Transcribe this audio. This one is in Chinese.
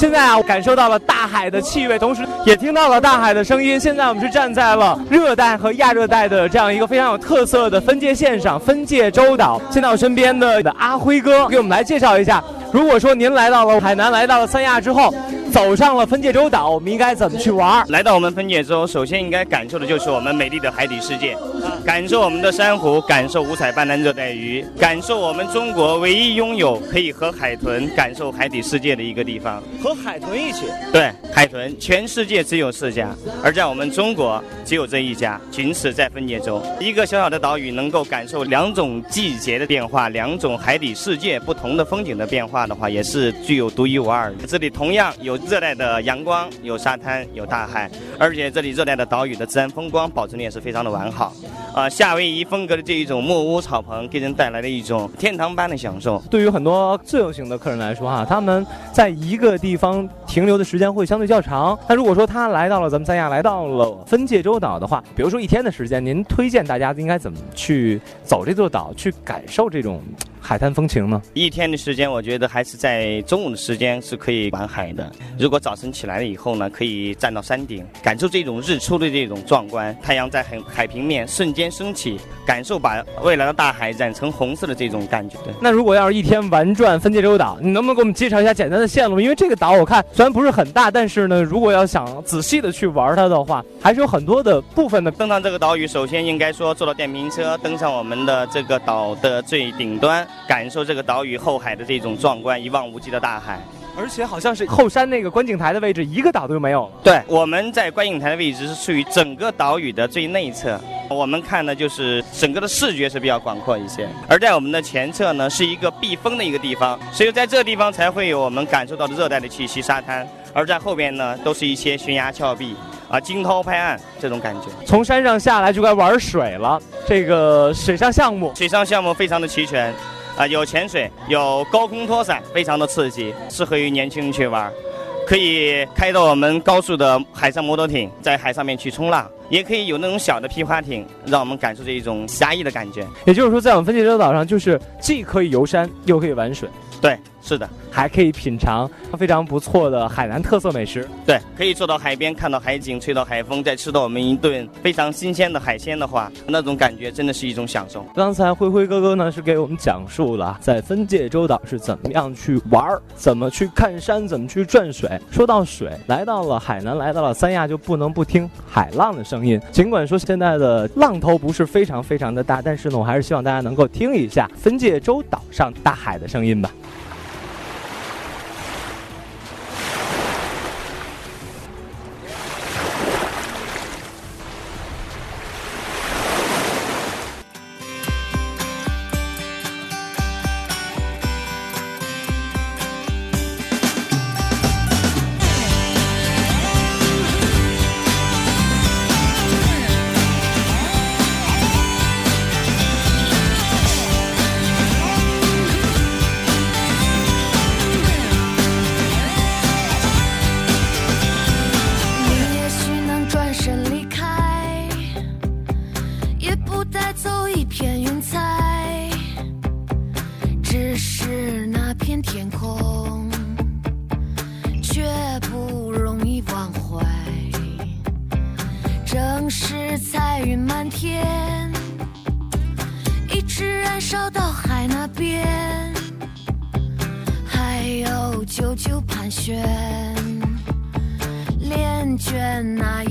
现在啊，我感受到了大海的气味，同时也听到了大海的声音。现在我们是站在了热带和亚热带的这样一个非常有特色的分界线上，分界洲岛。现在我身边的阿辉哥给我们来介绍一下，如果说您来到了海南，来到了三亚之后。走上了分界洲岛，我们应该怎么去玩？来到我们分界洲，首先应该感受的就是我们美丽的海底世界，感受我们的珊瑚，感受五彩斑斓热带鱼，感受我们中国唯一拥有可以和海豚感受海底世界的一个地方。和海豚一起？对，海豚，全世界只有四家，而在我们中国只有这一家，仅此在分界洲。一个小小的岛屿能够感受两种季节的变化，两种海底世界不同的风景的变化的话，也是具有独一无二的。这里同样有。热带的阳光，有沙滩，有大海，而且这里热带的岛屿的自然风光保存的也是非常的完好。啊，夏威夷风格的这一种木屋草棚，给人带来了一种天堂般的享受。对于很多自由行的客人来说，哈，他们在一个地方停留的时间会相对较长。那如果说他来到了咱们三亚，来到了分界洲岛的话，比如说一天的时间，您推荐大家应该怎么去走这座岛，去感受这种？海滩风情呢？一天的时间，我觉得还是在中午的时间是可以玩海的。如果早晨起来了以后呢，可以站到山顶，感受这种日出的这种壮观。太阳在海海平面瞬间升起，感受把未来的大海染成红色的这种感觉。对。那如果要是一天玩转分界洲岛，你能不能给我们介绍一下简单的线路？因为这个岛我看虽然不是很大，但是呢，如果要想仔细的去玩它的话，还是有很多的部分的。登上这个岛屿，首先应该说坐到电瓶车，登上我们的这个岛的最顶端。感受这个岛屿后海的这种壮观，一望无际的大海，而且好像是后山那个观景台的位置，一个岛都没有了。对，我们在观景台的位置是处于整个岛屿的最内侧，我们看的就是整个的视觉是比较广阔一些。而在我们的前侧呢，是一个避风的一个地方，所以在这个地方才会有我们感受到的热带的气息，沙滩。而在后边呢，都是一些悬崖峭壁。啊，惊涛拍岸这种感觉，从山上下来就该玩水了。这个水上项目，水上项目非常的齐全，啊，有潜水，有高空拖伞，非常的刺激，适合于年轻人去玩。可以开到我们高速的海上摩托艇，在海上面去冲浪，也可以有那种小的皮划艇，让我们感受这一种侠义的感觉。也就是说，在我们分界洲岛上，就是既可以游山，又可以玩水。对，是的，还可以品尝非常不错的海南特色美食。对，可以坐到海边看到海景，吹到海风，再吃到我们一顿非常新鲜的海鲜的话，那种感觉真的是一种享受。刚才灰灰哥哥呢是给我们讲述了在分界洲岛是怎么样去玩儿，怎么去看山，怎么去转水。说到水，来到了海南，来到了三亚，就不能不听海浪的声音。尽管说现在的浪头不是非常非常的大，但是呢，我还是希望大家能够听一下分界洲岛上大海的声音吧。带走一片云彩，只是那片天空却不容易忘怀。正是彩云满天，一直燃烧到海那边，还有久久盘旋，恋眷那。